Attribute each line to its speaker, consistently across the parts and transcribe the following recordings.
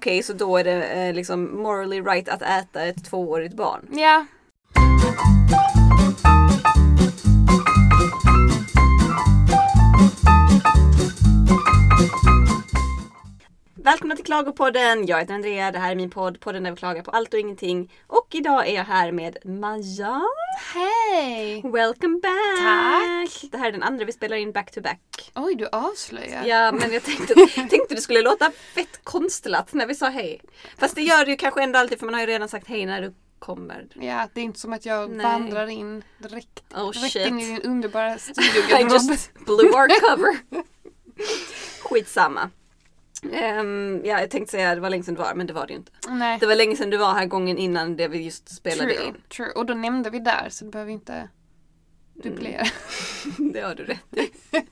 Speaker 1: Okej, så då är det eh, liksom morally right att äta ett tvåårigt barn.
Speaker 2: Ja.
Speaker 1: Välkomna till Klagopodden! Jag heter Andrea, det här är min podd, podden där vi klagar på allt och ingenting. Och idag är jag här med Maja.
Speaker 2: Hej!
Speaker 1: Welcome back!
Speaker 2: Tack.
Speaker 1: Det här är den andra vi spelar in back to back.
Speaker 2: Oj, du avslöjar.
Speaker 1: Ja, men jag tänkte, tänkte det skulle låta fett konstlat när vi sa hej. Fast det gör det ju kanske ändå alltid för man har ju redan sagt hej när du kommer.
Speaker 2: Ja, det är inte som att jag
Speaker 1: Nej.
Speaker 2: vandrar in direkt,
Speaker 1: Oh
Speaker 2: direkt
Speaker 1: shit.
Speaker 2: in i din underbara
Speaker 1: I
Speaker 2: studiogarderob.
Speaker 1: just blew our cover. Skitsamma. Um, ja, jag tänkte säga att det var länge sedan du var men det var det ju inte.
Speaker 2: Nej,
Speaker 1: Det var länge sedan du var här gången innan det vi just spelade
Speaker 2: true,
Speaker 1: in.
Speaker 2: true. Och då nämnde vi där så du behöver inte duplicera.
Speaker 1: Det har du rätt i.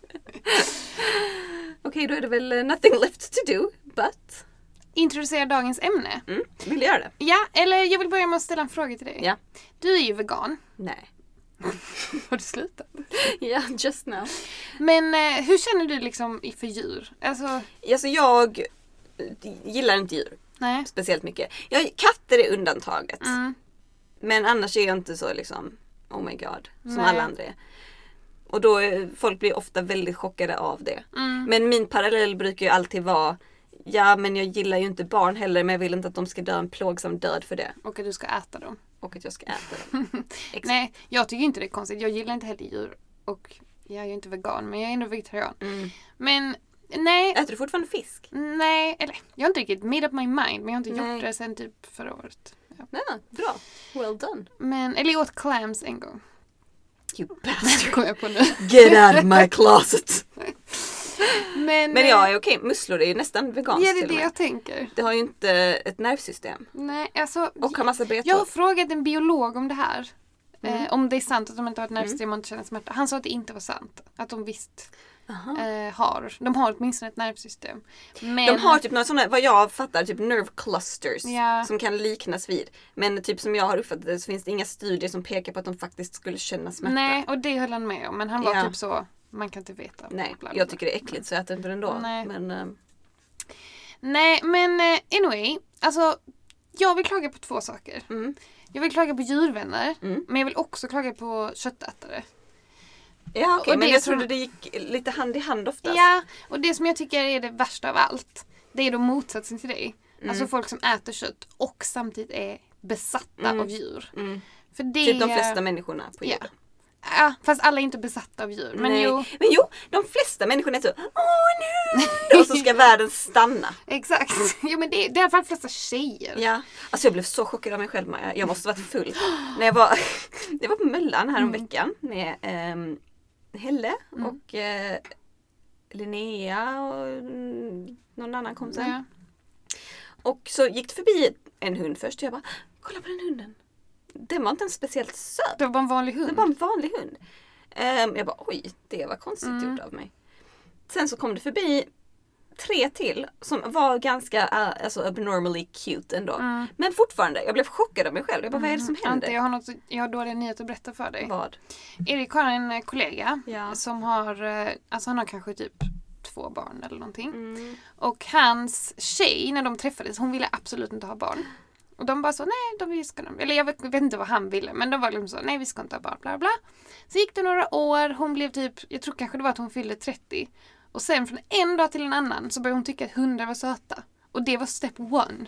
Speaker 1: Okej, då är det väl eh, nothing left to do, but...
Speaker 2: Introducera dagens ämne.
Speaker 1: Mm, vill du göra det?
Speaker 2: Ja, eller jag vill börja med att ställa en fråga till dig.
Speaker 1: Ja.
Speaker 2: Du är ju vegan.
Speaker 1: Nej.
Speaker 2: Har du slutat?
Speaker 1: Ja, just now.
Speaker 2: Men eh, hur känner du liksom för djur? Alltså,
Speaker 1: Alltså jag gillar inte djur
Speaker 2: nej.
Speaker 1: speciellt mycket. Jag, katter är undantaget.
Speaker 2: Mm.
Speaker 1: Men annars är jag inte så liksom, oh my god, som
Speaker 2: Nej.
Speaker 1: alla andra är. Och då, är- folk blir ofta väldigt chockade av det.
Speaker 2: Mm.
Speaker 1: Men min parallell brukar ju alltid vara Ja men jag gillar ju inte barn heller men jag vill inte att de ska dö en plågsam död för det.
Speaker 2: Och att du ska äta dem.
Speaker 1: Och att jag ska äta dem.
Speaker 2: Nej, jag tycker inte det är konstigt. Jag gillar inte heller djur. Och jag är ju inte vegan, men jag är ändå vegetarian.
Speaker 1: Mm.
Speaker 2: Men nej,
Speaker 1: Äter du fortfarande fisk?
Speaker 2: nej, eller jag har inte riktigt made up my mind, men jag har inte
Speaker 1: Nej.
Speaker 2: gjort det sen typ förra året. Ja.
Speaker 1: Nej, bra. Well done.
Speaker 2: Men, eller jag åt clams en gång.
Speaker 1: You bastard.
Speaker 2: kom jag på nu.
Speaker 1: Get out of my closet.
Speaker 2: Men,
Speaker 1: Men
Speaker 2: eh,
Speaker 1: ja, okej, musslor är ju nästan veganskt
Speaker 2: ja, det är det jag tänker.
Speaker 1: Det har ju inte ett nervsystem.
Speaker 2: Nej, alltså.
Speaker 1: Och har massa betor.
Speaker 2: Jag har frågat en biolog om det här.
Speaker 1: Mm.
Speaker 2: Eh, om det är sant att de inte har ett nervsystem och inte känner smärta. Han sa att det inte var sant. Att de visst eh, har. De har åtminstone ett nervsystem. Men,
Speaker 1: De har typ några sådana, vad jag fattar, typ nerve clusters.
Speaker 2: Ja.
Speaker 1: Som kan liknas vid. Men typ som jag har uppfattat det så finns det inga studier som pekar på att de faktiskt skulle känna smärta.
Speaker 2: Nej, och det höll han med om. Men han var
Speaker 1: Ja.
Speaker 2: typ så, man kan inte veta.
Speaker 1: Nej,
Speaker 2: Bla, bla,
Speaker 1: jag
Speaker 2: bla.
Speaker 1: tycker det är äckligt så jag äter inte den då.
Speaker 2: Nej.
Speaker 1: Men, ehm,
Speaker 2: Nej, men eh, anyway. Alltså, jag vill klaga på två saker.
Speaker 1: mm,
Speaker 2: Jag vill klaga på djurvänner.
Speaker 1: Mm.
Speaker 2: Men jag vill också klaga på köttätare.
Speaker 1: ja okej,
Speaker 2: Och
Speaker 1: men jag
Speaker 2: som-
Speaker 1: trodde det gick lite hand i hand oftast.
Speaker 2: Ja, och det som jag tycker är det värsta av allt. Det är då motsatsen till dig.
Speaker 1: Mm.
Speaker 2: Alltså folk som äter kött och samtidigt är besatta
Speaker 1: Mm.
Speaker 2: av djur.
Speaker 1: Mm.
Speaker 2: För det
Speaker 1: Typ de flesta människorna på jorden.
Speaker 2: Ja, fast alla är inte besatta av djur. Men
Speaker 1: Nej.
Speaker 2: jo,
Speaker 1: men jo, de flesta människorna är så Åh nu! Och så ska världen stanna.
Speaker 2: exakt. Jo men det, det är i alla fall flesta tjejer.
Speaker 1: Ja, alltså jag blev så chockad av mig själv Maja. Jag måste varit full. När jag var, jag var på Möllan här om
Speaker 2: Mm.
Speaker 1: veckan med ehm, Helle och eh, Linnea och mm, någon annan kom sen.
Speaker 2: Ja.
Speaker 1: Och så gick det förbi en hund först och jag bara Kolla på den hunden. Den var inte ens speciellt söt.
Speaker 2: Det var bara en vanlig hund.
Speaker 1: Det var en vanlig hund. Ehm, jag bara oj, det var konstigt
Speaker 2: Mm.
Speaker 1: gjort av mig. Sen så kom det förbi tre till som var ganska uh, alltså abnormally cute ändå.
Speaker 2: Mm.
Speaker 1: Men fortfarande, jag blev chockad av mig själv. Jag bara, vad är det som
Speaker 2: Ante,
Speaker 1: händer?
Speaker 2: jag har, något, jag har dåliga nyheter att berätta för dig.
Speaker 1: Vad?
Speaker 2: Erik har en eh, kollega
Speaker 1: Ja.
Speaker 2: som har, eh, alltså han har kanske typ två barn eller någonting.
Speaker 1: Mm.
Speaker 2: Och hans tjej, när de träffades, hon ville absolut inte ha barn. Och de bara så, nej, de vi ska, eller jag vet, vet inte vad han ville, men de var liksom så, nej vi ska inte ha barn, bla bla. Så gick det några år, hon blev typ, jag tror kanske det var att hon fyllde 30. Och sen från en dag till en annan så började hon tycka att hundar var söta. Och det var step one.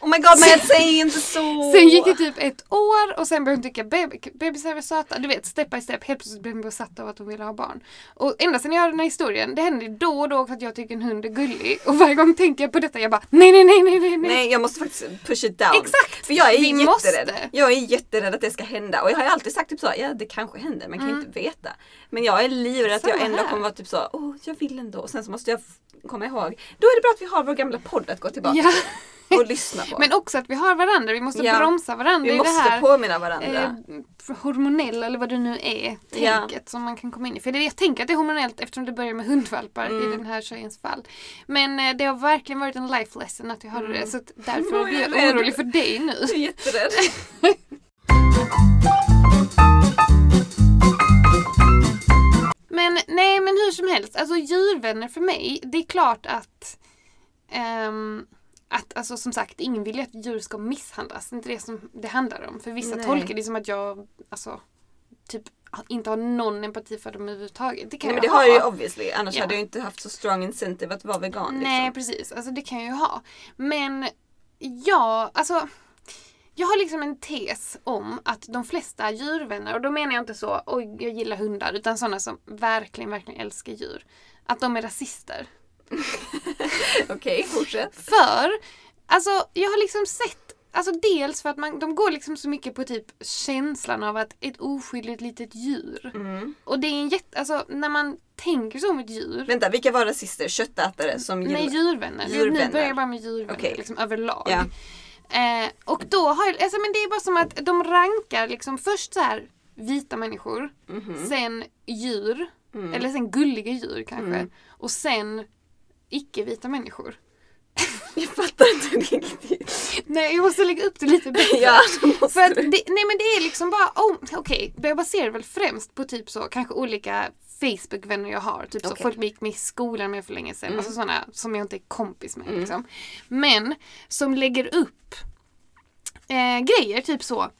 Speaker 1: Oh my god, men säg inte så!
Speaker 2: Sen gick det typ ett år och sen började hon tycka beb- bebisar var söta. Du vet, step by step. Helt plötsligt blev hon besatt av att hon ville ha barn. Och ända sen jag hörde den här historien, det händer då och då att jag tycker en hund är gullig. Och varje gång tänker jag på detta, jag bara nej, nej, nej, nej, nej. nej.
Speaker 1: Jag måste faktiskt push it down.
Speaker 2: Exakt!
Speaker 1: För jag är
Speaker 2: Vi
Speaker 1: jätterädd.
Speaker 2: måste.
Speaker 1: Jag är jätterädd att det ska hända. Och jag har ju alltid sagt typ så, ja det kanske händer, man kan
Speaker 2: Mm.
Speaker 1: inte veta. Men jag är livrädd att jag ändå kommer vara typ så, åh jag vill ändå. Och sen så måste jag komma ihåg, då är det bra att vi har vår gamla podd att gå tillbaka
Speaker 2: Ja.
Speaker 1: Och lyssna på.
Speaker 2: Men också att vi har varandra, vi måste
Speaker 1: Ja.
Speaker 2: bromsa varandra
Speaker 1: vi
Speaker 2: i
Speaker 1: måste
Speaker 2: det här
Speaker 1: påminna varandra.
Speaker 2: eh, hormonella eller vad det nu är,
Speaker 1: Ja.
Speaker 2: tänket som man kan komma in i. För det, jag tänker att det är hormonellt eftersom det börjar med hundvalpar
Speaker 1: Mm.
Speaker 2: i den här tjejens fall. Men eh, det har verkligen varit en life lesson att jag hörde
Speaker 1: Mm.
Speaker 2: det. Så därför blir
Speaker 1: jag rädd.
Speaker 2: orolig för dig nu.
Speaker 1: Jag är jätterädd.
Speaker 2: Men nej, men hur som helst. Alltså djurvänner för mig, det är klart att ehm, att, alltså som sagt, ingen vill ju att djur ska misshandlas. Det är inte det som det handlar om. För vissa
Speaker 1: Nej.
Speaker 2: tolkar det som att jag, alltså, typ inte har någon empati för dem överhuvudtaget. Det kan
Speaker 1: Nej, men
Speaker 2: jag
Speaker 1: det
Speaker 2: ha.
Speaker 1: har jag ju obviously. Annars
Speaker 2: Ja.
Speaker 1: hade jag inte haft så strong incentive att vara vegan.
Speaker 2: Nej,
Speaker 1: liksom.
Speaker 2: precis. Alltså det kan jag ju ha. Men ja, alltså. Jag har liksom en tes om att de flesta djurvänner, och då menar jag inte så oj jag gillar hundar, utan sådana som verkligen, verkligen älskar djur. Att de är rasister.
Speaker 1: Okej, fortsätt.
Speaker 2: För, alltså jag har liksom sett, alltså dels för att man, de går liksom så mycket på typ känslan av att ett oskyldigt litet djur.
Speaker 1: Mm.
Speaker 2: Och det är en jätte, alltså när man tänker så om ett djur.
Speaker 1: Vänta, vilka var rasister? Köttätare som
Speaker 2: Nej,
Speaker 1: gillar...
Speaker 2: djurvänner. Nu
Speaker 1: Djurvänner.
Speaker 2: börjar jag bara med djurvänner
Speaker 1: Okej.
Speaker 2: liksom överlag.
Speaker 1: Ja.
Speaker 2: Eh, och då har jag, alltså men det är bara som att de rankar liksom först så här vita människor,
Speaker 1: Mhm.
Speaker 2: sen djur,
Speaker 1: Mm.
Speaker 2: eller sen gulliga djur kanske,
Speaker 1: Mm.
Speaker 2: och sen icke-vita människor.
Speaker 1: Jag fattar inte riktigt.
Speaker 2: Nej, jag måste lägga upp det lite bättre.
Speaker 1: Ja, måste
Speaker 2: För att det, nej men det är liksom bara, oh, okej, jag baserar väl främst på typ så, kanske olika Facebook-vänner jag har. Typ så,
Speaker 1: Okej.
Speaker 2: folk jag gick med i skolan med för länge sedan.
Speaker 1: Mm.
Speaker 2: Alltså sådana som jag inte är kompis med.
Speaker 1: Mm.
Speaker 2: Liksom. Men som lägger upp eh, grejer, typ så.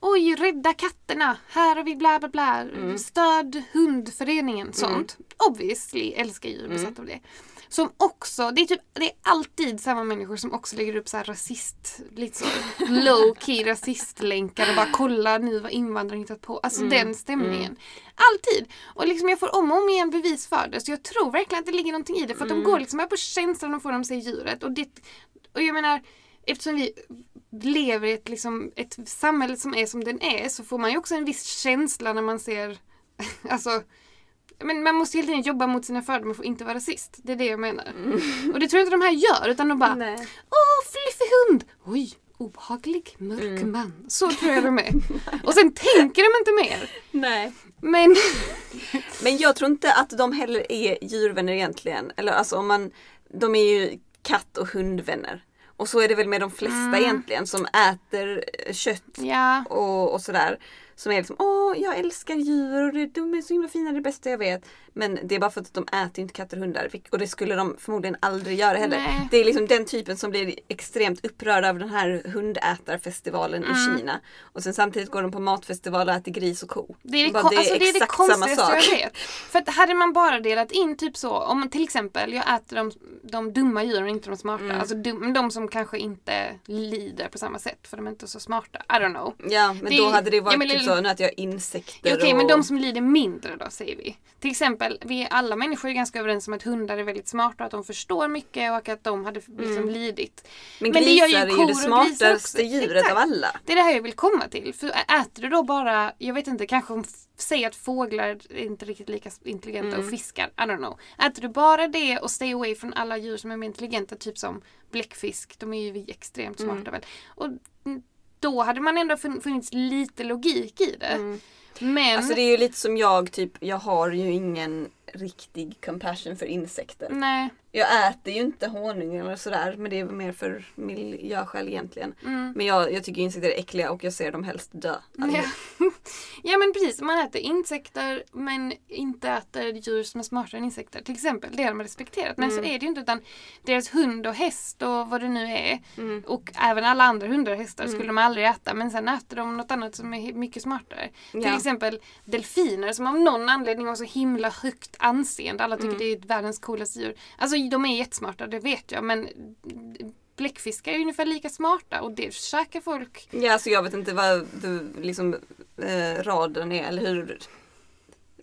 Speaker 2: Oj, rädda katterna, här har vi bla bla bla.
Speaker 1: Mm.
Speaker 2: Stöd hundföreningen, sånt. Obviously älskar djur, besatt
Speaker 1: Mm.
Speaker 2: av det. Som också, det är typ, det är alltid samma människor som också lägger upp så här rasist, lite så low key rasistlänkar och bara kolla nu vad invandrare hittat på. Alltså
Speaker 1: Mm,
Speaker 2: den stämningen. Alltid! Och liksom jag får om och om igen bevis för det så jag tror verkligen att det ligger någonting i det för att
Speaker 1: Mm.
Speaker 2: de går liksom här på känslan de får de sig djuret och det, och jag menar eftersom vi lever i ett, liksom, ett samhälle som är som den är så får man ju också en viss känsla när man ser Alltså men man måste hela tiden jobba mot sina fördomar för att inte vara rasist. Det är det jag menar. Och det tror jag inte de här gör utan de bara
Speaker 1: Nej.
Speaker 2: Åh, fluffig hund! Oj, obehaglig, mörk
Speaker 1: Mm.
Speaker 2: man. Så tror jag de är. Och sen tänker de inte mer.
Speaker 1: Nej.
Speaker 2: Men
Speaker 1: Men jag tror inte att de heller är djurvänner egentligen. Eller alltså om man, de är ju katt och hundvänner. Och så är det väl med de flesta
Speaker 2: Mm.
Speaker 1: egentligen som äter eh, kött
Speaker 2: ja,
Speaker 1: och, och sådär. Som är liksom, åh jag älskar djur och de är så himla fina, det bästa jag vet. Men det är bara för att de äter inte katter och hundar. Och det skulle de förmodligen aldrig göra heller.
Speaker 2: Nej.
Speaker 1: Det är liksom den typen som blir extremt upprörd av den här hundätarfestivalen
Speaker 2: Mm.
Speaker 1: i Kina. Och sen samtidigt går de på matfestival och äter gris och ko.
Speaker 2: det är det,
Speaker 1: Bara,
Speaker 2: kon- alltså, det, är det konstigaste jag
Speaker 1: sak.
Speaker 2: vet. För att hade man bara delat in typ så, om man till exempel jag äter de, de dumma djuren inte de smarta.
Speaker 1: Mm.
Speaker 2: Alltså dum, de som kanske inte lider på samma sätt för de är inte så smarta. I don't know.
Speaker 1: Ja men
Speaker 2: Det-
Speaker 1: då hade det varit
Speaker 2: ja, men
Speaker 1: typ
Speaker 2: det-
Speaker 1: så nu att jag insekter
Speaker 2: Okej,
Speaker 1: och...
Speaker 2: men de som lider mindre då säger vi. Till exempel, vi är alla människor är ganska överens om att hundar är väldigt smarta, att de förstår mycket och att de hade liksom
Speaker 1: Mm.
Speaker 2: lidit.
Speaker 1: men
Speaker 2: men det gör ju
Speaker 1: grisar är ju det
Speaker 2: och grisar
Speaker 1: smartaste djuret
Speaker 2: Exakt.
Speaker 1: av alla.
Speaker 2: Det är det här jag vill komma till. För äter du då bara, jag vet inte, kanske om säg att fåglar är inte riktigt lika intelligenta
Speaker 1: Mm.
Speaker 2: och fiskar, I don't know. Äter du bara det och stay away från alla djur som är mer intelligenta, typ som bläckfisk, de är ju extremt
Speaker 1: Mm.
Speaker 2: smarta väl. Och mm, då hade man ändå fun- funnits lite logik i det.
Speaker 1: Mm.
Speaker 2: Men
Speaker 1: Alltså det är ju lite som jag, typ, jag har ju ingen riktig compassion för insekter.
Speaker 2: Nej.
Speaker 1: Jag äter ju inte honung eller sådär men det är mer för miljöskäl egentligen.
Speaker 2: Mm.
Speaker 1: Men jag, jag tycker insekter är äckliga och jag ser dem helst dö.
Speaker 2: Ja. ja men precis, man äter insekter men inte äter djur som är smartare än insekter. Till exempel, det har de respekterat. Men så
Speaker 1: Mm.
Speaker 2: är det ju inte utan deras hund och häst och vad det nu är
Speaker 1: Mm.
Speaker 2: och även alla andra hundar och hästar
Speaker 1: Mm.
Speaker 2: skulle de aldrig äta men sen äter de något annat som är mycket smartare. Till
Speaker 1: Ja.
Speaker 2: exempel delfiner som av någon anledning har så himla högt anseende. Alla tycker
Speaker 1: Mm.
Speaker 2: det är världens coolaste djur. Alltså de är jättesmarta, det vet jag men bläckfiskar är ungefär lika smarta och det käkar folk
Speaker 1: Ja, alltså jag vet inte vad du, liksom, eh, raden är eller hur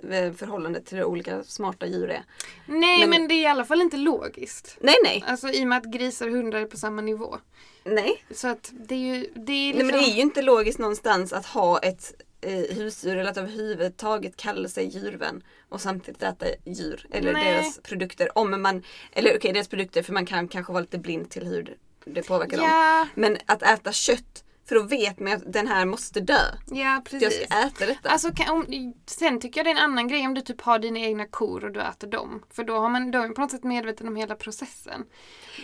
Speaker 1: eh, förhållandet till olika smarta djur är.
Speaker 2: Nej men,
Speaker 1: Men-
Speaker 2: det är i alla fall inte logiskt.
Speaker 1: Nej, nej,
Speaker 2: Alltså i och med att grisar och hundar är på samma nivå.
Speaker 1: nej.
Speaker 2: Så att det är ju... Det är
Speaker 1: Nej
Speaker 2: liksom...
Speaker 1: men det är ju inte logiskt någonstans att ha ett eh, husdjur eller att överhuvudtaget kalla sig djurvän och samtidigt äta djur eller
Speaker 2: Nej.
Speaker 1: deras produkter. Om man, eller okej deras produkter för man kan kanske vara lite blind till hur det påverkar dem.
Speaker 2: Ja,
Speaker 1: Men att äta kött för då vet man att den här måste dö.
Speaker 2: ja
Speaker 1: Jag
Speaker 2: precis.
Speaker 1: ska äta detta.
Speaker 2: Alltså, kan, om, sen tycker jag det är en annan grej om du typ har dina egna kor och du äter dem. För då har man, då är man på något sätt medveten om hela processen.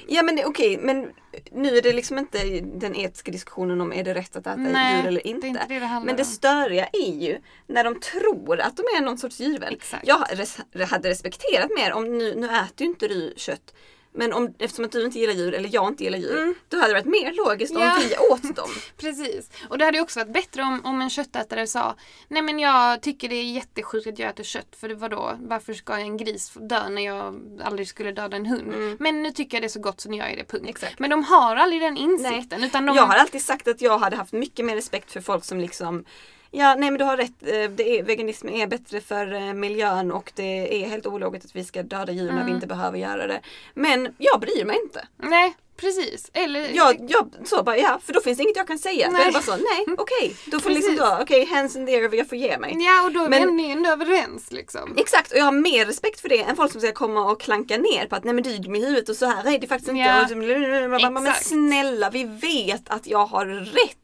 Speaker 1: Ja men det- okej, men nu är det liksom inte den etiska diskussionen om är det rätt att äta
Speaker 2: Nej,
Speaker 1: djur eller
Speaker 2: Det är
Speaker 1: inte.
Speaker 2: inte det det
Speaker 1: Men det störiga är ju när de tror att de är någon sorts djurvän.
Speaker 2: Exakt.
Speaker 1: Jag hade respekterat mer om nu, nu äter ju inte du kött. Men om, eftersom att du inte gillar djur, eller jag inte gillar djur,
Speaker 2: Mm.
Speaker 1: då hade det varit mer logiskt
Speaker 2: Ja.
Speaker 1: om vi åt dem.
Speaker 2: Precis. Och det hade också varit bättre om, om en köttätare sa Nej men jag tycker det är jättesjukt att jag äter kött för det var då varför ska en gris dö när jag aldrig skulle döda en hund? Men nu tycker jag det är så gott så nu gör jag det, punkt.
Speaker 1: Mm. Exakt.
Speaker 2: Men de har aldrig den insikten. Utan de,
Speaker 1: Jag har alltid sagt att jag hade haft mycket mer respekt för folk som liksom Ja, nej men du har rätt. Eh, Det är, veganism är bättre för eh, miljön och det är helt ologiskt att vi ska döda djur
Speaker 2: Mm.
Speaker 1: när vi inte behöver göra det. Men jag bryr mig inte.
Speaker 2: Nej, precis. Eller,
Speaker 1: Jag, jag så bara, ja, för då finns det inget jag kan säga. Då är det
Speaker 2: Nej.
Speaker 1: bara så, nej, okej. Då får liksom då, okej, hands in the air, jag får ge mig.
Speaker 2: Ja, och då är
Speaker 1: Men-
Speaker 2: vi ändå överens liksom.
Speaker 1: Exakt, och jag har mer respekt för det än folk som ska komma och klanka ner på att nej men du är i huvudet och så här är det faktiskt inte.
Speaker 2: Ja.
Speaker 1: Och Men snälla, vi vet att jag har rätt.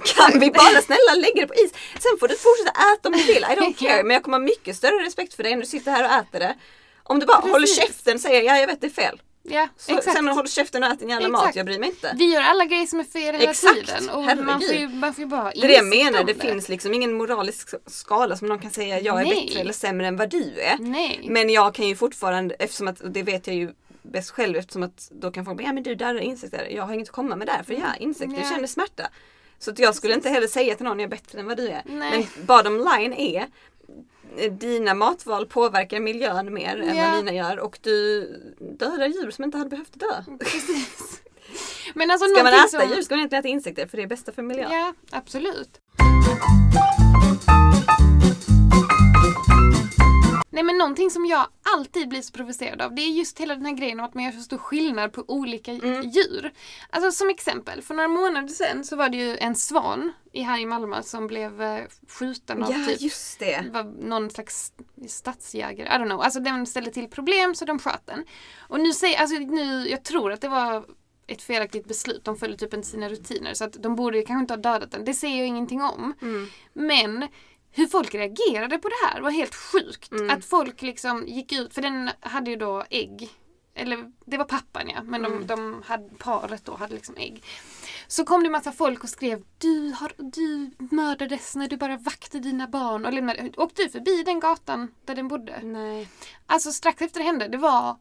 Speaker 1: Kan vi bara snälla lägga det på is? Sen får du fortsätta äta om du vill, I don't care. Men jag kommer ha mycket större respekt för dig när du sitter här och äter det. Om du bara
Speaker 2: Precis.
Speaker 1: håller käften och säger ja jag vet det är fel.
Speaker 2: Ja,
Speaker 1: Så,
Speaker 2: exakt.
Speaker 1: sen håller käften och äter din jävla mat,
Speaker 2: Exakt.
Speaker 1: jag bryr mig inte.
Speaker 2: Vi gör alla grejer som är fel hela
Speaker 1: Exakt.
Speaker 2: tiden. Och man får, ju,
Speaker 1: Herregud.
Speaker 2: man får ju bara
Speaker 1: Det är det jag menar,
Speaker 2: om
Speaker 1: det finns liksom ingen moralisk skala som någon kan säga jag är
Speaker 2: Nej.
Speaker 1: bättre eller sämre än vad du är.
Speaker 2: Nej.
Speaker 1: Men jag kan ju fortfarande, eftersom att, det vet jag ju bäst själv eftersom att då kan folk bara, ja men du där är insekter. Jag har inget att komma med där för ja, insekter
Speaker 2: Ja.
Speaker 1: känner smärta. Så att jag skulle inte heller säga till någon jag är bättre än vad du är.
Speaker 2: Nej.
Speaker 1: Men bottom line är eh, dina matval påverkar miljön mer än
Speaker 2: Ja.
Speaker 1: vad mina gör och du dödar djur som inte hade behövt dö.
Speaker 2: Precis. Men alltså
Speaker 1: Ska man äta
Speaker 2: som...
Speaker 1: djur ska man egentligen äta insekter för det är bästa för miljön.
Speaker 2: Ja, absolut. Nej men någonting som jag alltid blir så provocerad av det är just hela den här grejen om att man gör så stor skillnad på olika
Speaker 1: Mm.
Speaker 2: djur. Alltså som exempel, för några månader sedan så var det ju en svan i, här i Malmö som blev eh, skjuten av
Speaker 1: Ja,
Speaker 2: typ
Speaker 1: just det.
Speaker 2: det var någon slags stadsjägare, I don't know. Alltså den ställde till problem så de sköt den. Och nu säger, alltså nu, jag tror att det var ett felaktigt beslut. De följde typ inte sina rutiner så att de borde kanske inte ha dödat den. Det säger jag ingenting om.
Speaker 1: Mm.
Speaker 2: Men hur folk reagerade på det här var helt sjukt.
Speaker 1: Mm.
Speaker 2: Att folk liksom gick ut, för den hade ju då ägg. Eller det var pappan ja, men de,
Speaker 1: Mm.
Speaker 2: de hade, paret då hade liksom ägg. Så kom det massa folk och skrev du, har, du mördades när du bara vaktade dina barn. Och lämnade, åkte du förbi den gatan där den bodde?
Speaker 1: Nej.
Speaker 2: Alltså strax efter det hände, det var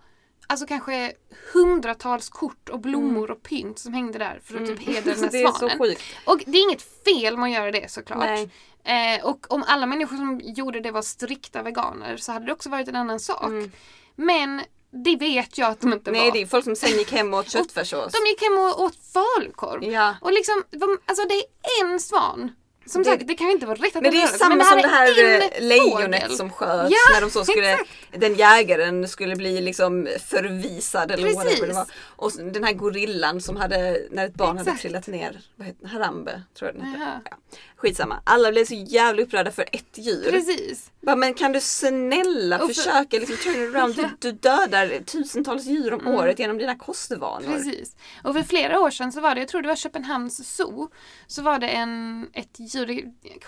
Speaker 2: alltså kanske hundratals kort och blommor och pynt som hängde där för att typ hedra den här
Speaker 1: Mm. det är så
Speaker 2: svanen.
Speaker 1: sjukt.
Speaker 2: Och det är inget fel med att göra det såklart.
Speaker 1: Nej.
Speaker 2: Eh, och om alla människor som gjorde det var strikta veganer så hade det också varit en annan sak.
Speaker 1: Mm.
Speaker 2: Men det vet jag att de inte
Speaker 1: Nej,
Speaker 2: var.
Speaker 1: det är folk som sen gick hem och åt köttfärssås.
Speaker 2: De gick hem och åt falukorv.
Speaker 1: Ja.
Speaker 2: Och liksom, de, alltså det är en svan. Som
Speaker 1: Det-
Speaker 2: sagt, det kan ju inte vara rätt att
Speaker 1: Men det är samma
Speaker 2: men
Speaker 1: som det här
Speaker 2: är
Speaker 1: eh, lejonet
Speaker 2: fågel.
Speaker 1: som sköts
Speaker 2: Ja,
Speaker 1: när de så skulle, den jägaren skulle bli liksom förvisad eller
Speaker 2: Precis.
Speaker 1: whatever det var. Och den här gorillan som hade, när ett barn hade
Speaker 2: Exakt.
Speaker 1: trillat ner, vad heter? Harambe tror jag den hette. Ja. Skitsamma. Alla blev så jävla upprörda för ett djur.
Speaker 2: Precis.
Speaker 1: Bara, men kan du snälla
Speaker 2: för-
Speaker 1: försöka liksom turn around? Du, du dödar tusentals djur om året genom dina kostvanor.
Speaker 2: Mm. Precis. Och för flera år sedan så var det, jag tror det var Köpenhamns zoo, så var det en, ett djur,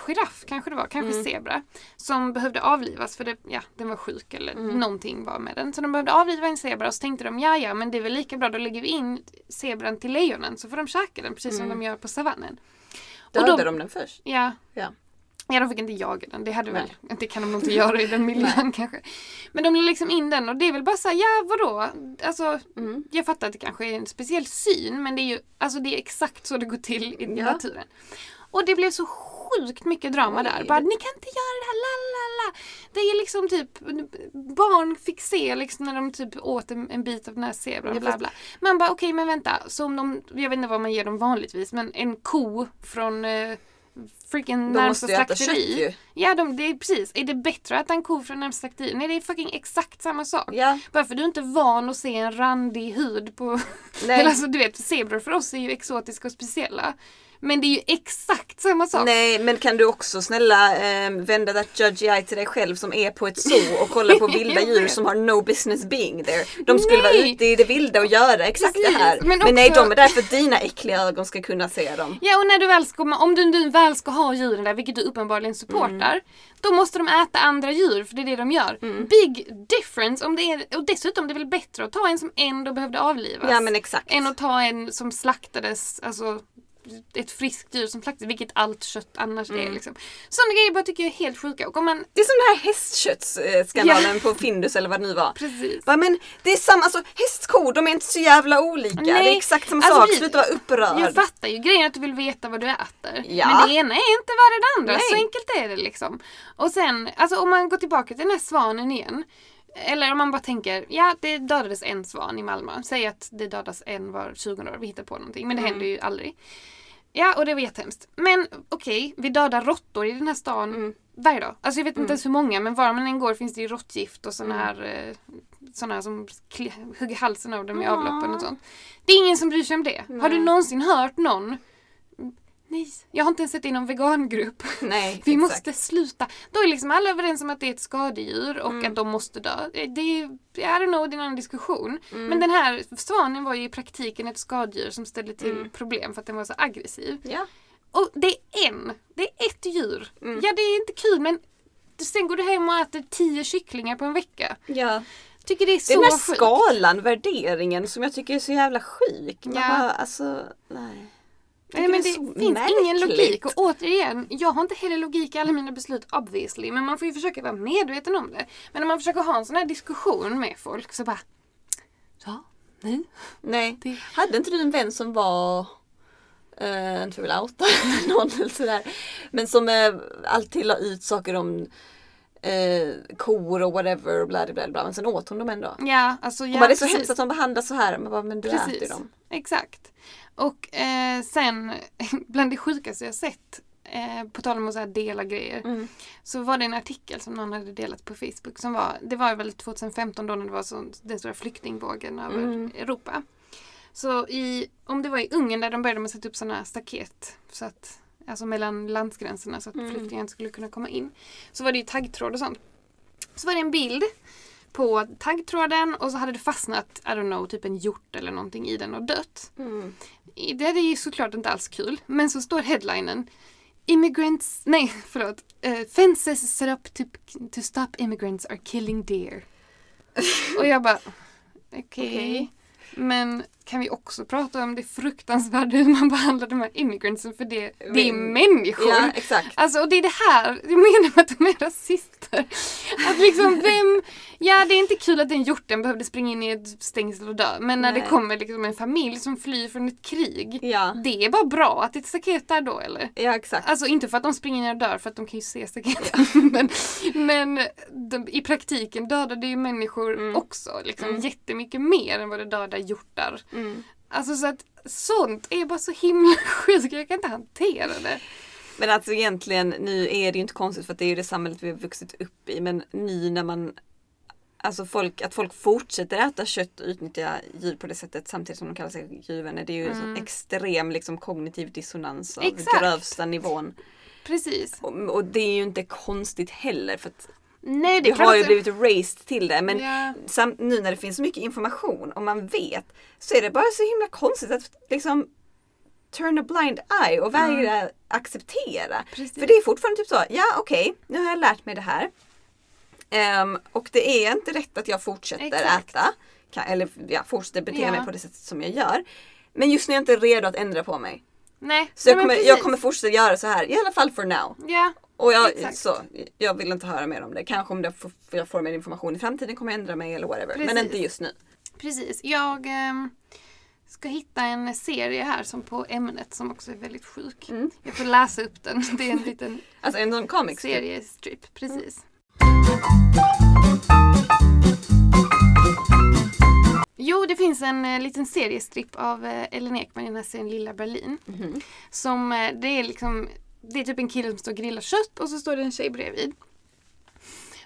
Speaker 2: giraff kanske det var, kanske
Speaker 1: Mm.
Speaker 2: zebra, som behövde avlivas för det, ja, den var sjuk eller
Speaker 1: Mm.
Speaker 2: någonting var med den. Så de behövde avliva en zebra och så tänkte de, ja ja men det är väl lika bra, då lägger vi in zebran till lejonen så får de käka den precis som
Speaker 1: Mm.
Speaker 2: de gör på savannen.
Speaker 1: Dödade
Speaker 2: då-
Speaker 1: de den först?
Speaker 2: Ja,
Speaker 1: Ja.
Speaker 2: Ja, de fick inte jaga den. Det hade väl, det kan de nog inte göra i den miljön kanske. Men de la liksom in den och det är väl bara såhär, ja vadå? Alltså,
Speaker 1: Mm.
Speaker 2: jag fattar att det kanske är en speciell syn men det är ju alltså det är exakt så det går till i
Speaker 1: Ja.
Speaker 2: naturen. Och det blev så sjukt mycket drama
Speaker 1: Oj.
Speaker 2: där. Bara, ni kan inte göra det här, la la la. Det är liksom typ, barn fick se liksom när de typ åt en, en bit av den här zebran. Bla, bla. Man bara okej men vänta, så om de, jag vet inte vad man ger dem vanligtvis men en ko från eh, freaking närmsta slakteri.
Speaker 1: kött.
Speaker 2: Ja, de, det är precis. Är det bättre att äta en ko från närmsta slakteri? Nej, det är fucking exakt samma sak.
Speaker 1: Ja.
Speaker 2: Bara för du är inte van att se en randig hud på...
Speaker 1: Nej.
Speaker 2: Eller alltså du vet, zebror för oss är ju exotiska och speciella. Men det är ju exakt samma sak.
Speaker 1: Nej men kan du också snälla eh, vända that judgy eye till dig själv som är på ett zoo och kollar på vilda djur som har no business being there. De skulle vara
Speaker 2: Nej.
Speaker 1: ute i det vilda och göra exakt
Speaker 2: Precis,
Speaker 1: det här.
Speaker 2: men
Speaker 1: Men, nej
Speaker 2: också-
Speaker 1: de är där för att dina äckliga ögon ska kunna se dem.
Speaker 2: Ja, och när du väl ska, om du, du väl ska ha djuren där, vilket du uppenbarligen supportar,
Speaker 1: Mm.
Speaker 2: då måste de äta andra djur, för det är det de gör. Big difference! Om det är, och dessutom, det är väl bättre att ta en som ändå behövde avlivas.
Speaker 1: Ja men exakt.
Speaker 2: än att ta en som slaktades alltså, ett friskt djur som slaktas, vilket allt kött annars är.
Speaker 1: Mm.
Speaker 2: Liksom. Sådana grejer bara tycker jag är helt sjuka. Och om man,
Speaker 1: Det är som den här hästköttsskandalen på Findus eller vad det nu var.
Speaker 2: precis.
Speaker 1: Bara, men det är samma, alltså hästkor de är inte så jävla olika.
Speaker 2: Nej.
Speaker 1: Det är exakt samma
Speaker 2: Alltså,
Speaker 1: sak,
Speaker 2: vi-
Speaker 1: sluta vara upprörd.
Speaker 2: Jag fattar ju grejen att du vill veta vad du äter.
Speaker 1: Ja.
Speaker 2: Men det ena är inte värre än det andra.
Speaker 1: Nej.
Speaker 2: Så enkelt är det liksom. Och sen, alltså om man går tillbaka till den här svanen igen. Eller om man bara tänker, ja det dödades en svan i Malmö. Säg att det dödas en var 20 år, vi hittar på någonting. Men det
Speaker 1: Mm.
Speaker 2: händer ju aldrig. Ja, och det var jättehemskt. Men okej, vi dödar råttor i den här stan
Speaker 1: Mm.
Speaker 2: varje dag. Alltså jag vet inte ens hur många, men var man än går finns det ju råttgift och såna
Speaker 1: Mm.
Speaker 2: här eh, såna här som hugger halsen av dem i avloppen och sånt. Det är ingen som bryr sig om det. Har du
Speaker 1: Nej.
Speaker 2: någonsin hört någon Nej, jag har inte ens sett i någon vegangrupp.
Speaker 1: Nej,
Speaker 2: Vi
Speaker 1: exakt.
Speaker 2: måste sluta. Då är liksom alla överens om att det är ett skadedjur och
Speaker 1: Mm.
Speaker 2: att de måste dö. Det är, I don't know, det är en annan diskussion.
Speaker 1: Mm.
Speaker 2: Men den här svanen var ju i praktiken ett skadedjur som ställde till
Speaker 1: Mm.
Speaker 2: problem för att den var så aggressiv.
Speaker 1: Ja.
Speaker 2: Och det är en. Det är ett djur.
Speaker 1: Mm.
Speaker 2: Ja, det är inte kul men sen går du hem och äter tio kycklingar på en vecka.
Speaker 1: ja.
Speaker 2: Tycker det är
Speaker 1: Det är
Speaker 2: så
Speaker 1: den här
Speaker 2: sjukt.
Speaker 1: skalan, värderingen som jag tycker är så jävla sjuk. Man
Speaker 2: Ja.
Speaker 1: bara, alltså, nej.
Speaker 2: Nej, men
Speaker 1: det
Speaker 2: det finns ingen
Speaker 1: märkligt.
Speaker 2: logik. Och återigen, jag har inte heller logik i alla mina beslut obviously. Men man får ju försöka vara medveten om det. Men när man försöker ha en sån här diskussion med folk så bara... Ja, nej.
Speaker 1: Nej.
Speaker 2: Det-
Speaker 1: Hade inte du en vän som var Uh, inte för att outa någon eller sådär. Men som eh, alltid la ut saker om eh, kor och whatever bla bla bla. Men sen åt hon dem ändå.
Speaker 2: Ja, alltså ja,
Speaker 1: och bara, det är så
Speaker 2: precis.
Speaker 1: hemskt att de behandlas så här. Man bara, men du äter
Speaker 2: Precis.
Speaker 1: dem.
Speaker 2: Exakt. Och eh, sen, bland det sjukaste jag sett, eh, på tal om att så här dela grejer,
Speaker 1: Mm.
Speaker 2: så var det en artikel som någon hade delat på Facebook. Som var, det var väl 2015 då när det var så, den stora flyktingvågen över
Speaker 1: Mm.
Speaker 2: Europa. Så i, om det var i Ungern där de började med att sätta upp sådana staket så att, alltså mellan landsgränserna så att
Speaker 1: Mm.
Speaker 2: flyktingar inte skulle kunna komma in. Så var det ju taggtråd och sånt. Så var det en bild på taggtråden och så hade det fastnat, I don't know, typ en hjort eller någonting i den och dött.
Speaker 1: Mm.
Speaker 2: Det är ju såklart inte alls kul. Men så står headlinen Immigrants, nej förlåt. Uh, fences set up to, to stop immigrants are killing deer. Och jag bara, okej.
Speaker 1: Okej.
Speaker 2: Men kan vi också prata om det fruktansvärda hur man behandlar de här immigrantsen för det, det är
Speaker 1: Men-
Speaker 2: människor.
Speaker 1: Ja, exakt.
Speaker 2: Alltså och det är det här, jag menar med att de är rasister. Att liksom vem, ja det är inte kul att den hjorten behövde springa in i ett stängsel och dö. Men när det
Speaker 1: Nej.
Speaker 2: kommer liksom en familj som flyr från ett krig.
Speaker 1: Ja,
Speaker 2: Det är bara bra att det är ett staket där då eller?
Speaker 1: ja exakt.
Speaker 2: Alltså inte för att de springer in och dör för att de kan ju se staketet. men men de, i praktiken dödar det ju människor
Speaker 1: Mm.
Speaker 2: också. Liksom,
Speaker 1: Mm.
Speaker 2: Jättemycket mer än vad det dödar hjortar.
Speaker 1: Mm.
Speaker 2: Alltså så att sånt är bara så himla sjukt. Jag kan inte hantera det.
Speaker 1: Men alltså egentligen, nu är det ju inte konstigt för att det är ju det samhället vi har vuxit upp i. Men nu när man Alltså folk, att folk fortsätter äta kött och utnyttja djur på det sättet samtidigt som de kallar sig djurvänner. Det är ju en
Speaker 2: Mm.
Speaker 1: sån extrem liksom, kognitiv dissonans av
Speaker 2: Exakt.
Speaker 1: grövsta nivån.
Speaker 2: Precis.
Speaker 1: Och, och det är ju inte konstigt heller för att
Speaker 2: Nej, det
Speaker 1: det har ju
Speaker 2: att-
Speaker 1: blivit raised till det. Men
Speaker 2: Ja.
Speaker 1: sam, nu när det finns så mycket information och man vet så är det bara så himla konstigt att liksom turn a blind eye och vägra acceptera.
Speaker 2: Mm. Precis.
Speaker 1: För det är fortfarande typ så, ja okej, nu har jag lärt mig det här. Ehm, och det är inte rätt att jag fortsätter
Speaker 2: Exakt.
Speaker 1: äta. Kan, eller ja, fortsätter bete
Speaker 2: Ja.
Speaker 1: mig på det sättet som jag gör. Men just nu är jag inte redo att ändra på mig.
Speaker 2: Nej,
Speaker 1: Så jag kommer, jag kommer fortsätta göra så här, i alla fall for now.
Speaker 2: Ja,
Speaker 1: Och jag,
Speaker 2: Exakt.
Speaker 1: så, jag vill inte höra mer om det. Kanske om det får, jag får mer information i framtiden kommer jag ändra mig eller whatever. Men
Speaker 2: Precis.
Speaker 1: inte just nu.
Speaker 2: precis. Jag ehm, ska hitta en serie här som på ämnet som också är väldigt sjuk.
Speaker 1: Mm.
Speaker 2: Jag får läsa upp den. Det är en liten
Speaker 1: Alltså en sån comic strip.
Speaker 2: seriestrip. Precis. Jo, det finns en eh, liten seriestrip av eh, Ellen Ekman i den här serien Lilla Berlin.
Speaker 1: Mhm.
Speaker 2: Som eh, det är liksom Det är typ en kille som står och grillar kött och så står det en tjej bredvid.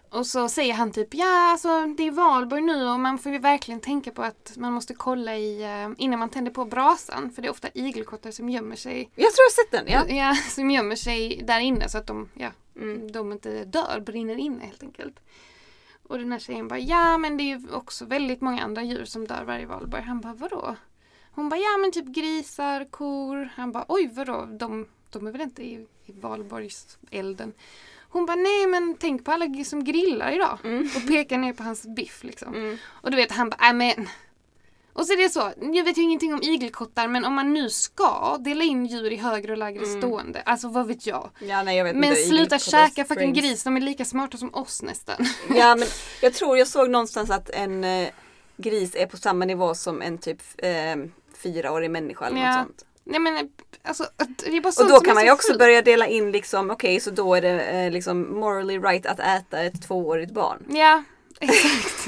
Speaker 2: Och så säger han typ ja alltså det är valborg nu och man får ju verkligen tänka på att man måste kolla i eh, innan man tänder på brasan för det är ofta igelkottar som gömmer sig
Speaker 1: Jag tror jag har sett den. Ja.
Speaker 2: ja, som gömmer sig där inne så att de, ja,
Speaker 1: Mm.
Speaker 2: de inte dör, brinner inne helt enkelt. Och den här tjejen bara, ja men det är ju också väldigt många andra djur som dör varje valborg. Han bara, vadå? Hon bara, ja men typ grisar, kor. Han bara, oj vadå? De, de är väl inte i, i valborgselden? Hon bara, nej men tänk på alla som grillar idag.
Speaker 1: Mm.
Speaker 2: Och pekar ner på hans biff liksom.
Speaker 1: Mm.
Speaker 2: Och du vet han bara, äh men. Och så är det så, jag vet ju ingenting om igelkottar men om man nu ska dela in djur i högre och lägre
Speaker 1: Mm.
Speaker 2: stående, alltså vad vet jag.
Speaker 1: Ja, nej, jag vet
Speaker 2: Men
Speaker 1: inte.
Speaker 2: sluta käka fucking gris, de är lika smarta som oss nästan.
Speaker 1: Ja men jag tror jag såg någonstans att en eh, gris är på samma nivå som en typ eh, fyraårig människa eller
Speaker 2: Ja.
Speaker 1: något sånt.
Speaker 2: Nej men alltså, det är bara
Speaker 1: Och då kan man ju också
Speaker 2: sjukt.
Speaker 1: börja dela in liksom, okej så då är det eh, liksom morally right att äta ett tvåårigt barn.
Speaker 2: Ja, exakt.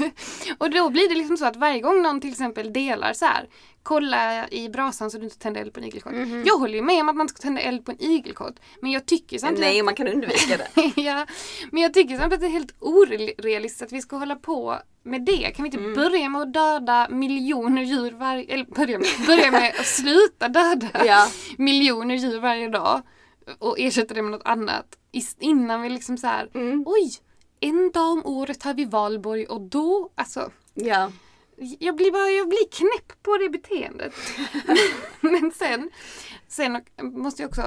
Speaker 2: och då blir det liksom så att varje gång någon till exempel delar så här. Kolla i brasan så du inte tänder eld på en igelkott.
Speaker 1: Mhm.
Speaker 2: Jag håller ju med om att man ska tända eld på en igelkott. Men jag tycker samtidigt
Speaker 1: Nej,
Speaker 2: att-
Speaker 1: man kan undvika det.
Speaker 2: ja, men jag tycker samtidigt att det är helt orealistiskt att vi ska hålla på med det. Kan vi inte
Speaker 1: Mm.
Speaker 2: börja med att döda miljoner djur varje... Eller börja med, börja med att sluta döda
Speaker 1: Ja.
Speaker 2: miljoner djur varje dag och ersätta det med något annat. Innan vi liksom så här,
Speaker 1: Mm.
Speaker 2: oj, en dag om året har vi valborg och då, alltså
Speaker 1: Ja.
Speaker 2: jag blir bara jag blir knäpp på det beteendet. Men sen, sen måste jag också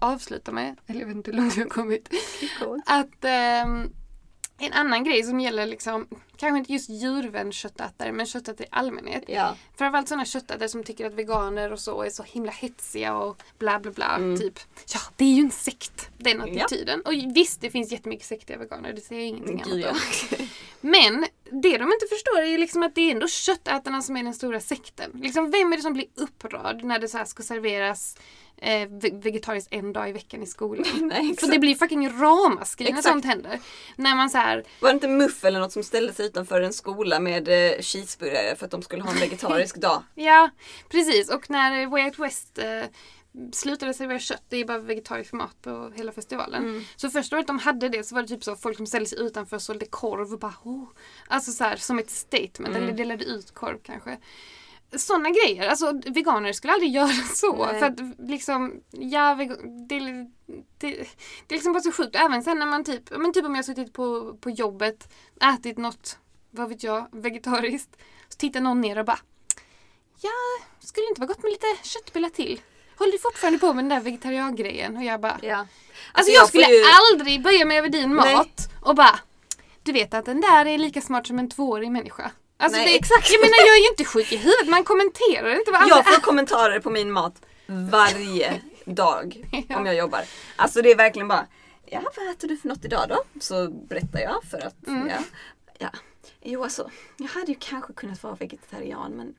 Speaker 2: avsluta med, eller jag vet inte hur långt vi har kommit,
Speaker 1: Coolt.
Speaker 2: att ehm, en annan grej som gäller liksom, kanske inte just djurvän köttätare, men köttätare i allmänhet.
Speaker 1: Ja.
Speaker 2: Framförallt sådana köttätare som tycker att veganer och så är så himla hetsiga och bla bla bla.
Speaker 1: Mm.
Speaker 2: Typ, ja det är ju en sekt, den
Speaker 1: Ja.
Speaker 2: attityden. Och visst, det finns jättemycket sektiga veganer, det säger jag ingenting
Speaker 1: Gud,
Speaker 2: annat
Speaker 1: ja.
Speaker 2: Men det de inte förstår är liksom att det är ändå köttätarna som är den stora sekten. Liksom, vem är det som blir upprörd när det så ska serveras eh, ve- vegetariskt en dag i veckan i skolan?
Speaker 1: Nej,
Speaker 2: För det blir fucking ramaskri när sånt händer. När man så här,
Speaker 1: Var det inte Muff eller något som ställde sig utanför en skola med eh, cheeseburgare för att de skulle ha en vegetarisk dag?
Speaker 2: ja precis och när Way Out West eh, slutade servera kött, det är bara vegetarisk mat på hela festivalen.
Speaker 1: Mm.
Speaker 2: Så första året de hade det så var det typ så folk som ställde sig utanför och sålde korv och bara oh. Alltså så här, som ett statement,
Speaker 1: Mm.
Speaker 2: eller delade ut korv kanske. Sådana grejer, alltså veganer skulle aldrig göra så.
Speaker 1: Nej.
Speaker 2: För att liksom, ja, det, det, det är liksom bara så sjukt. Även sen när man typ, men typ om jag suttit på, på jobbet, ätit något, vad vet jag, vegetariskt. Så tittar någon ner och bara, ja, skulle inte vara gott med lite köttbullar till? Håller du fortfarande på med den där vegetariangrejen? Och jag bara,
Speaker 1: Ja.
Speaker 2: Alltså
Speaker 1: jag
Speaker 2: jag skulle
Speaker 1: ju-
Speaker 2: aldrig böja mig över din mat
Speaker 1: Nej.
Speaker 2: och bara Du vet att den där är lika smart som en tvåårig människa. Alltså
Speaker 1: Nej,
Speaker 2: det,
Speaker 1: exakt.
Speaker 2: Jag menar jag är ju inte sjuk i huvudet, man kommenterar inte vad andra
Speaker 1: Jag får kommentarer på min mat varje dag
Speaker 2: Ja.
Speaker 1: om jag jobbar. Alltså det är verkligen bara, ja vad äter du för något idag då? Så berättar jag för att,
Speaker 2: Mm.
Speaker 1: ja, ja. Jo alltså, jag hade ju kanske kunnat vara vegetarian men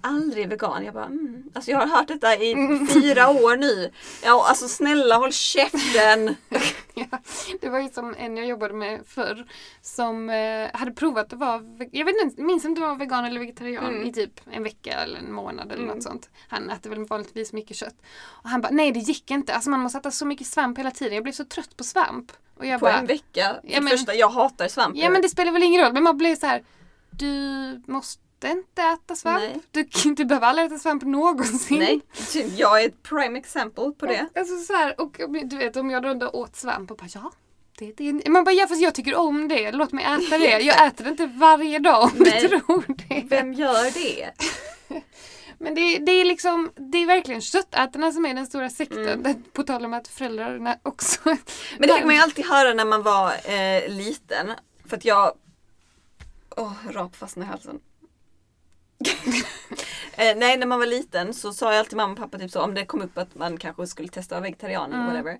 Speaker 1: aldrig vegan. Jag bara, mm. Alltså jag har hört detta i fyra år nu. Ja alltså snälla håll käften.
Speaker 2: Det var ju som en jag jobbade med förr som eh, hade provat att vara, jag vet inte, minns inte om det var vegan eller vegetarian
Speaker 1: Mm.
Speaker 2: i typ en vecka eller en månad eller
Speaker 1: Mm.
Speaker 2: något sånt. Han äter väl vanligtvis mycket kött. Och han bara, nej det gick inte, alltså man måste äta så mycket svamp hela tiden, jag blev så trött på svamp. Och jag
Speaker 1: På
Speaker 2: bara,
Speaker 1: en vecka.
Speaker 2: Ja, men-
Speaker 1: första, jag hatar svamp.
Speaker 2: Ja men det spelar väl ingen roll, men man blir så här. Du måste inte äta svamp.
Speaker 1: Nej.
Speaker 2: Du, du behöver aldrig äta svamp någonsin.
Speaker 1: Nej, jag är ett prime example på det.
Speaker 2: Alltså så här, och du vet om jag då åt svamp och bara ja. Det, det, man bara ja fast jag tycker om det, låt mig äta det. Jag äter det inte varje dag om
Speaker 1: Nej.
Speaker 2: du tror det.
Speaker 1: Vem gör det?
Speaker 2: Men det, det är liksom, det är verkligen köttätarna som är den stora sekten.
Speaker 1: Mm.
Speaker 2: På tal om att föräldrarna också.
Speaker 1: Men det fick man ju alltid höra när man var eh, liten. För att jag... Åh, rap fastnade i halsen. eh, nej, när man var liten så sa jag alltid mamma och pappa typ så om det kom upp att man kanske skulle testa att vegetarian eller
Speaker 2: Mm.
Speaker 1: whatever.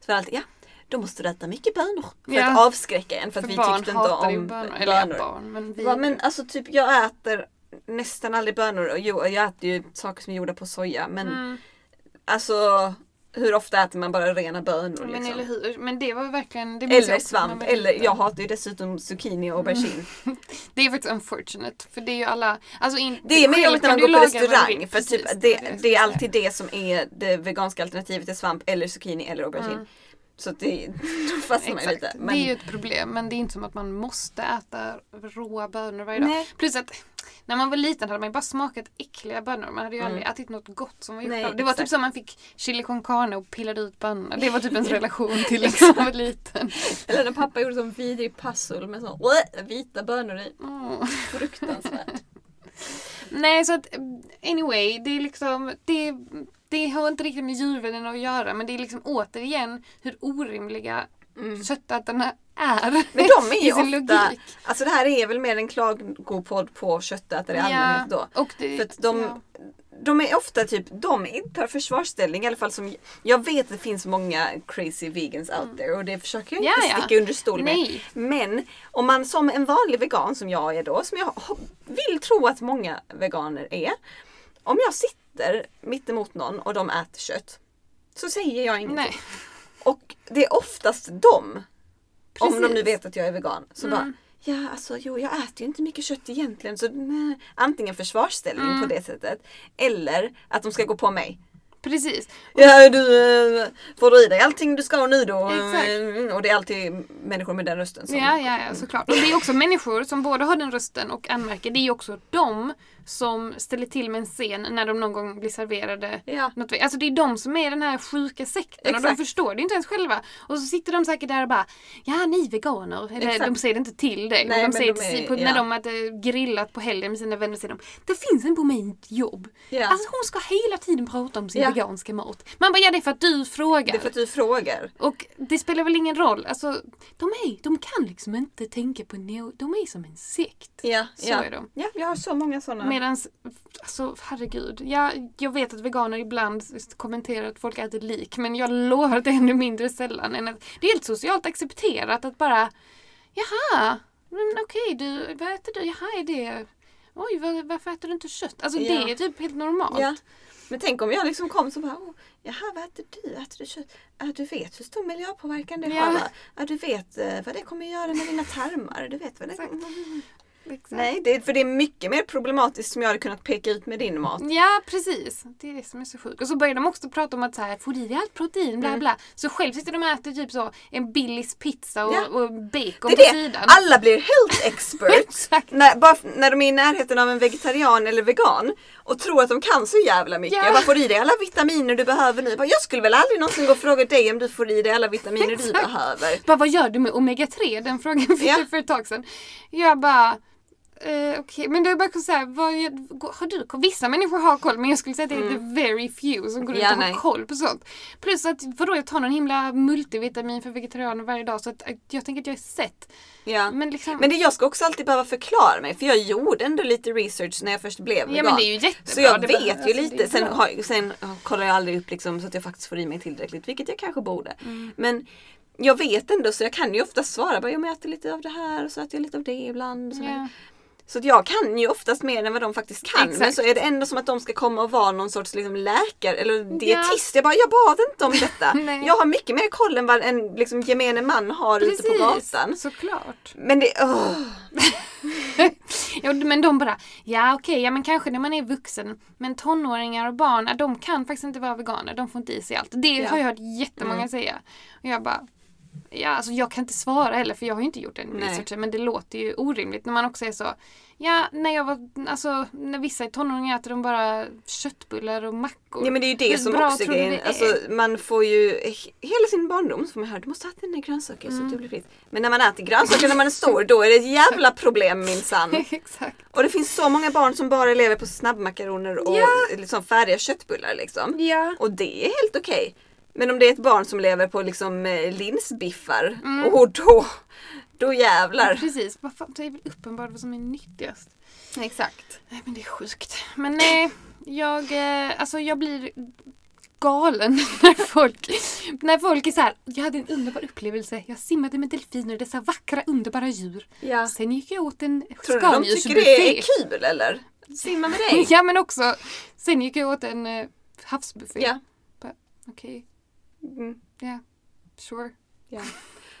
Speaker 1: Så var det alltid, ja, då måste du äta mycket bönor. För
Speaker 2: Ja.
Speaker 1: att avskräcka en för att
Speaker 2: För
Speaker 1: vi
Speaker 2: barn
Speaker 1: tyckte inte om
Speaker 2: bönor.
Speaker 1: bönor.
Speaker 2: Eller ja, barn, men vi.
Speaker 1: Va, men alltså typ jag äter nästan aldrig bönor. Och jo, jag äter ju saker som är gjorda på soja. Men
Speaker 2: Mm.
Speaker 1: alltså hur ofta äter man bara rena bönor?
Speaker 2: Men
Speaker 1: liksom?
Speaker 2: eller hur. Men det var verkligen... Det
Speaker 1: Eller svamp. Eller jag hatar ju dessutom zucchini och aubergine.
Speaker 2: Det är faktiskt unfortunate. För det är ju alla... Alltså in,
Speaker 1: Det är mer jobbigt när man går på restaurang.
Speaker 2: vill.
Speaker 1: För
Speaker 2: Precis,
Speaker 1: typ,
Speaker 2: det
Speaker 1: det,
Speaker 2: är det
Speaker 1: är alltid det som är det veganska alternativet till svamp eller zucchini eller aubergine.
Speaker 2: Mm.
Speaker 1: Så det då fastnar man ju lite.
Speaker 2: Det är ju ett problem men det är inte som att man måste äta råa bönor varje dag.
Speaker 1: Nej.
Speaker 2: Plus att när man var liten hade man ju bara smakat äckliga bönor. Man hade ju
Speaker 1: Mm.
Speaker 2: aldrig ätit något gott som var gjort
Speaker 1: Nej,
Speaker 2: av. Det var
Speaker 1: exakt.
Speaker 2: typ som man fick chili con carne och pillade ut bönorna. Det var typ ens relation till det när man var liten.
Speaker 1: Eller när pappa gjorde sån vidrig puzzle med så "Åh", vita bönor i.
Speaker 2: Mm.
Speaker 1: Fruktansvärt.
Speaker 2: Nej så att anyway, det är liksom det, det har inte riktigt med djurvännerna att göra men det är liksom återigen hur orimliga köttätarna är.
Speaker 1: Men de är ju ofta,
Speaker 2: logik.
Speaker 1: alltså det här är väl mer en klagopodd på köttätare i allmänhet då.
Speaker 2: och det,
Speaker 1: För de,
Speaker 2: ja.
Speaker 1: de är ofta typ, de intar försvarsställning i alla fall som, jag vet att det finns många crazy vegans out there och det försöker jag inte
Speaker 2: Mm. Ja, ja.
Speaker 1: sticka under stol med.
Speaker 2: Nej.
Speaker 1: Men om man som en vanlig vegan som jag är då, som jag vill tro att många veganer är. Om jag sitter mitt emot någon och de äter kött så säger jag ingenting.
Speaker 2: Nej.
Speaker 1: Och det är oftast de, om de nu
Speaker 2: Precis.
Speaker 1: vet att jag är vegan, som
Speaker 2: Mm.
Speaker 1: bara Ja, alltså jo, jag äter ju inte mycket kött egentligen. Så nej. antingen försvarsställning
Speaker 2: Mm.
Speaker 1: på det sättet. Eller att de ska gå på mig.
Speaker 2: Precis.
Speaker 1: Ja, du eh, får du i dig allting du ska nu då.
Speaker 2: Exakt.
Speaker 1: Mm, Och det är alltid människor med den rösten. Som,
Speaker 2: Ja, ja, ja, såklart. Och det är också människor som både har den rösten och anmärker. Det är också de som ställer till med en scen när de någon gång blir serverade
Speaker 1: Ja.
Speaker 2: något. Alltså det är de som är den här sjuka sekten och de
Speaker 1: Exakt.
Speaker 2: förstår det inte ens själva. Och så sitter de säkert där och bara Ja, ni veganer. Eller
Speaker 1: Exakt.
Speaker 2: de säger det inte till dig.
Speaker 1: Nej,
Speaker 2: de säger
Speaker 1: de är-
Speaker 2: på,
Speaker 1: ja.
Speaker 2: när de hade grillat på helgen med sina vänner säger de Det finns en på mitt jobb.
Speaker 1: Ja.
Speaker 2: Alltså hon ska hela tiden prata om sin
Speaker 1: Ja.
Speaker 2: Veganska mat. Man bara ja det är för att du frågar.
Speaker 1: Det är för att du frågar.
Speaker 2: Och det spelar väl ingen roll. Alltså, de, är, de kan liksom inte tänka på no, De är som en sekt.
Speaker 1: Ja,
Speaker 2: Så
Speaker 1: ja.
Speaker 2: är de.
Speaker 1: Ja, jag har så många sådana.
Speaker 2: Medans, alltså herregud. Jag, jag vet att veganer ibland kommenterar att folk äter lik. Men jag lovar att det är ännu mindre sällan. Än att, det är helt socialt accepterat att bara Jaha, men okej du, vad äter du? Jaha, är det... Oj, var, varför äter du inte kött? Alltså
Speaker 1: Ja.
Speaker 2: det är typ helt normalt.
Speaker 1: Ja. Men tänk om jag liksom kom så bara, oh, jaha vad äter du? Äter du kött? Ja, du vet hur stor miljöpåverkan det
Speaker 2: Ja.
Speaker 1: har? Ja, du vet eh, vad det kommer göra med dina tarmar. Du vet vad det
Speaker 2: Exakt. Exakt.
Speaker 1: Nej, det, är- för det är mycket mer problematiskt som jag hade kunnat peka ut med din mat.
Speaker 2: Ja precis, det är det som är så sjukt. Och så börjar de också prata om att så här, får i allt protein, bla
Speaker 1: Mm.
Speaker 2: bla. Så själv sitter de och äter typ så en Billys pizza och,
Speaker 1: Ja.
Speaker 2: och bacon
Speaker 1: Det
Speaker 2: på
Speaker 1: är det.
Speaker 2: sidan.
Speaker 1: Alla blir health experts när, bara när de är i närheten av en vegetarian eller vegan och tror att de kan så jävla mycket. Jag bara, får i dig alla vitaminer du behöver nu? Jag, bara, jag skulle väl aldrig någonsin gå och fråga dig om du får i dig alla vitaminer du behöver.
Speaker 2: Bara, vad gör du med omega-3? Den frågan fick
Speaker 1: Ja.
Speaker 2: jag för ett tag sedan. Jag bara Eh, Okej, men då är det bara så här, vad, har du koll? Vissa människor har koll men jag skulle säga att det är the very few som går ut
Speaker 1: Mm. Ja,
Speaker 2: och har koll på sånt. Plus att vadå, jag tar någon himla multivitamin för vegetarianer varje dag så att att jag tänker att jag är sett.
Speaker 1: Ja.
Speaker 2: Men liksom,
Speaker 1: Men det, jag ska också alltid behöva förklara mig för jag gjorde ändå lite research när jag först blev vegan.
Speaker 2: ja men det är ju jättebra.
Speaker 1: Så jag
Speaker 2: det
Speaker 1: vet
Speaker 2: behöver-
Speaker 1: ju
Speaker 2: alltså, det
Speaker 1: lite. Sen, har, sen kollar jag aldrig upp liksom så att jag faktiskt får i mig tillräckligt, vilket jag kanske borde.
Speaker 2: Mm.
Speaker 1: Men jag vet ändå så jag kan ju ofta svara bara, "Jo, men jag äter lite av det här och så äter jag lite av det ibland.
Speaker 2: Ja.
Speaker 1: Så jag kan ju oftast mer än vad de faktiskt kan. Men
Speaker 2: Exakt.
Speaker 1: så är det ändå som att de ska komma och vara någon sorts liksom, läkare eller dietist. Jag bara, jag bad inte om detta. Jag har mycket mer koll än vad en liksom, gemene man har ute på gatan.
Speaker 2: såklart.
Speaker 1: Men det.
Speaker 2: Ja, men de bara, ja okej, ja men kanske när man är vuxen. Men tonåringar och barn, ja, de kan faktiskt inte vara veganer. De får inte i sig allt. Det
Speaker 1: Ja.
Speaker 2: har jag hört jättemånga säga. Och jag bara, ja alltså jag kan inte svara heller för jag har ju inte gjort den
Speaker 1: Nej.
Speaker 2: researchen. Men det låter ju orimligt när man också är så, ja när jag var, alltså när vissa är tonåringar äter de bara köttbullar och mackor.
Speaker 1: Ja men det är ju det
Speaker 2: Hur
Speaker 1: som också är grejen.
Speaker 2: det?
Speaker 1: Alltså, man får ju he- hela sin barndom så får man höra du måste äta dina grönsaker
Speaker 2: Mm.
Speaker 1: så att du blir frisk. Men när man äter grönsaker när man är stor då är det ett jävla problem minsann.
Speaker 2: Exakt.
Speaker 1: Och det finns så många barn som bara lever på snabbmakaroner och
Speaker 2: Ja.
Speaker 1: liksom färdiga köttbullar liksom.
Speaker 2: Ja.
Speaker 1: Och det är helt okej. Men om det är ett barn som lever på liksom eh, linsbiffar
Speaker 2: Mm.
Speaker 1: och då, då jävlar.
Speaker 2: Precis, vad fan, det är väl uppenbart vad som är nyttigast.
Speaker 1: Exakt.
Speaker 2: Nej men det är sjukt. Men nej, jag, eh, alltså jag blir galen när folk, när folk är så här. Jag hade en underbar upplevelse. Jag simmade med delfiner, dessa vackra underbara djur.
Speaker 1: Ja.
Speaker 2: Sen gick jag åt en
Speaker 1: Tror du de tycker det är
Speaker 2: skaldjursbuffé.
Speaker 1: kul eller? Simma med dig?
Speaker 2: Ja men också, sen gick jag åt en eh, havsbuffé.
Speaker 1: Ja.
Speaker 2: Okej,
Speaker 1: Mm.
Speaker 2: ja, sure.
Speaker 1: Ja.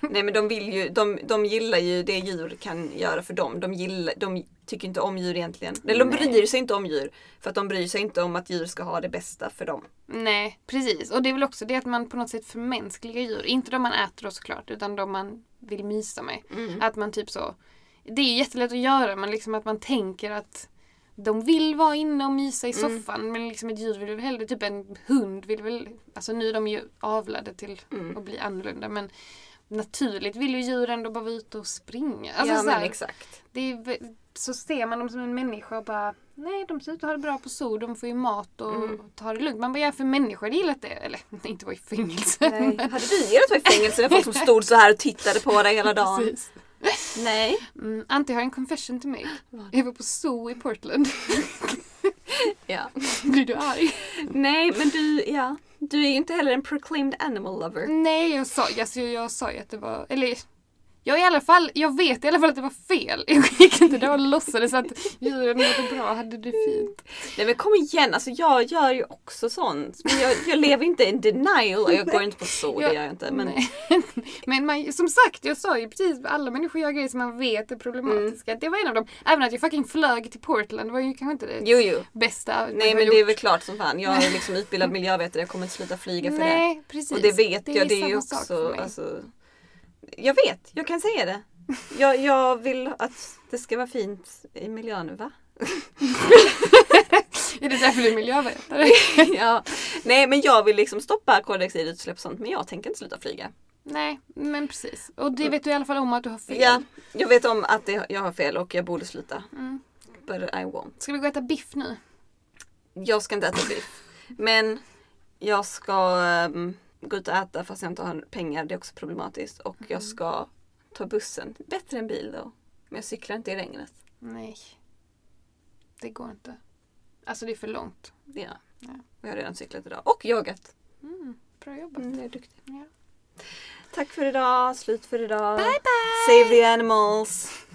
Speaker 1: Nej men de vill ju, de, de gillar ju det djur kan göra för dem. De, gillar, de tycker inte om djur egentligen. Eller de bryr sig inte om djur. För att de bryr sig inte om att djur ska ha det bästa för dem.
Speaker 2: Nej, precis. Och det är väl också det att man på något sätt förmänskligar djur. Inte de man äter då såklart, utan de man vill mysa med. Att man typ så... Det är jättelätt att göra, men liksom att man tänker att de vill vara inne och mysa i
Speaker 1: Mm.
Speaker 2: soffan. Men liksom ett djur vill väl hellre, typ en hund vill väl... Alltså nu är de ju avlade till
Speaker 1: Mm.
Speaker 2: att bli annorlunda. Men naturligt vill ju djur ändå bara vara ute och springa. Alltså,
Speaker 1: ja
Speaker 2: så, här,
Speaker 1: exakt.
Speaker 2: det är, så ser man dem som en människa och bara Nej, de ser ut att ha det bra på zoo. De får ju mat och
Speaker 1: Mm.
Speaker 2: tar det lugnt. Man bara, ja för människor hade gillat det. Eller inte vara i fängelse.
Speaker 1: Nej. Hade du gillat att vara i fängelse med folk som stod så här och tittade på dig hela dagen?
Speaker 2: Precis.
Speaker 1: Nej.
Speaker 2: Mm, Antti har en confession till mig.
Speaker 1: Vad?
Speaker 2: Jag var på zoo i Portland.
Speaker 1: Ja.
Speaker 2: Blir du arg?
Speaker 1: Nej men du, ja. Du är ju inte heller en proclaimed animal lover.
Speaker 2: Nej, jag sa, alltså, jag sa ju att det var... Eller jag, i alla fall, jag vet i alla fall att det var fel. Jag gick inte där och låtsades att djuren mådde bra hade det fint.
Speaker 1: Nej men kom igen, alltså jag gör ju också sånt. Men jag, jag lever inte in denial och jag går inte på så, det
Speaker 2: Jag-
Speaker 1: gör jag inte. Men.
Speaker 2: Men man, som sagt, jag sa ju precis alla människor gör grejer som man vet är problematiska. Det var en av dem. Även att jag fucking flög till Portland var ju kanske inte det
Speaker 1: jo jo.
Speaker 2: bästa
Speaker 1: Nej men det är väl klart som fan. Jag är liksom utbildad miljövetare, jag kommer inte sluta flyga för det.
Speaker 2: Nej, precis.
Speaker 1: Och det vet jag, det är ju också, alltså, Jag vet, jag kan säga det. Jag, jag vill att det ska vara fint i miljön, va?
Speaker 2: Är det därför du är miljövetare?
Speaker 1: ja. Nej men jag vill liksom stoppa koldioxidutsläpp och sånt men jag tänker inte sluta flyga.
Speaker 2: Nej, men precis. Och det vet du i alla fall om att du har fel.
Speaker 1: Ja, jag vet om att det, jag har fel och jag borde sluta.
Speaker 2: Mm.
Speaker 1: But I won't.
Speaker 2: Ska vi gå och äta biff nu?
Speaker 1: Jag ska inte äta biff. Men jag ska um, gå ut och äta fast jag inte har pengar. Det är också problematiskt. Och jag ska ta bussen. Bättre än bil då. Men jag cyklar inte i regnet.
Speaker 2: Nej. Det går inte. Alltså det är för långt.
Speaker 1: Ja.
Speaker 2: Ja.
Speaker 1: Jag har redan cyklat idag. Och yogat.
Speaker 2: Mm, bra jobbat.
Speaker 1: Mm, jag är duktig.
Speaker 2: Ja.
Speaker 1: Tack för idag. Slut för idag.
Speaker 2: Bye bye!
Speaker 1: Save the animals.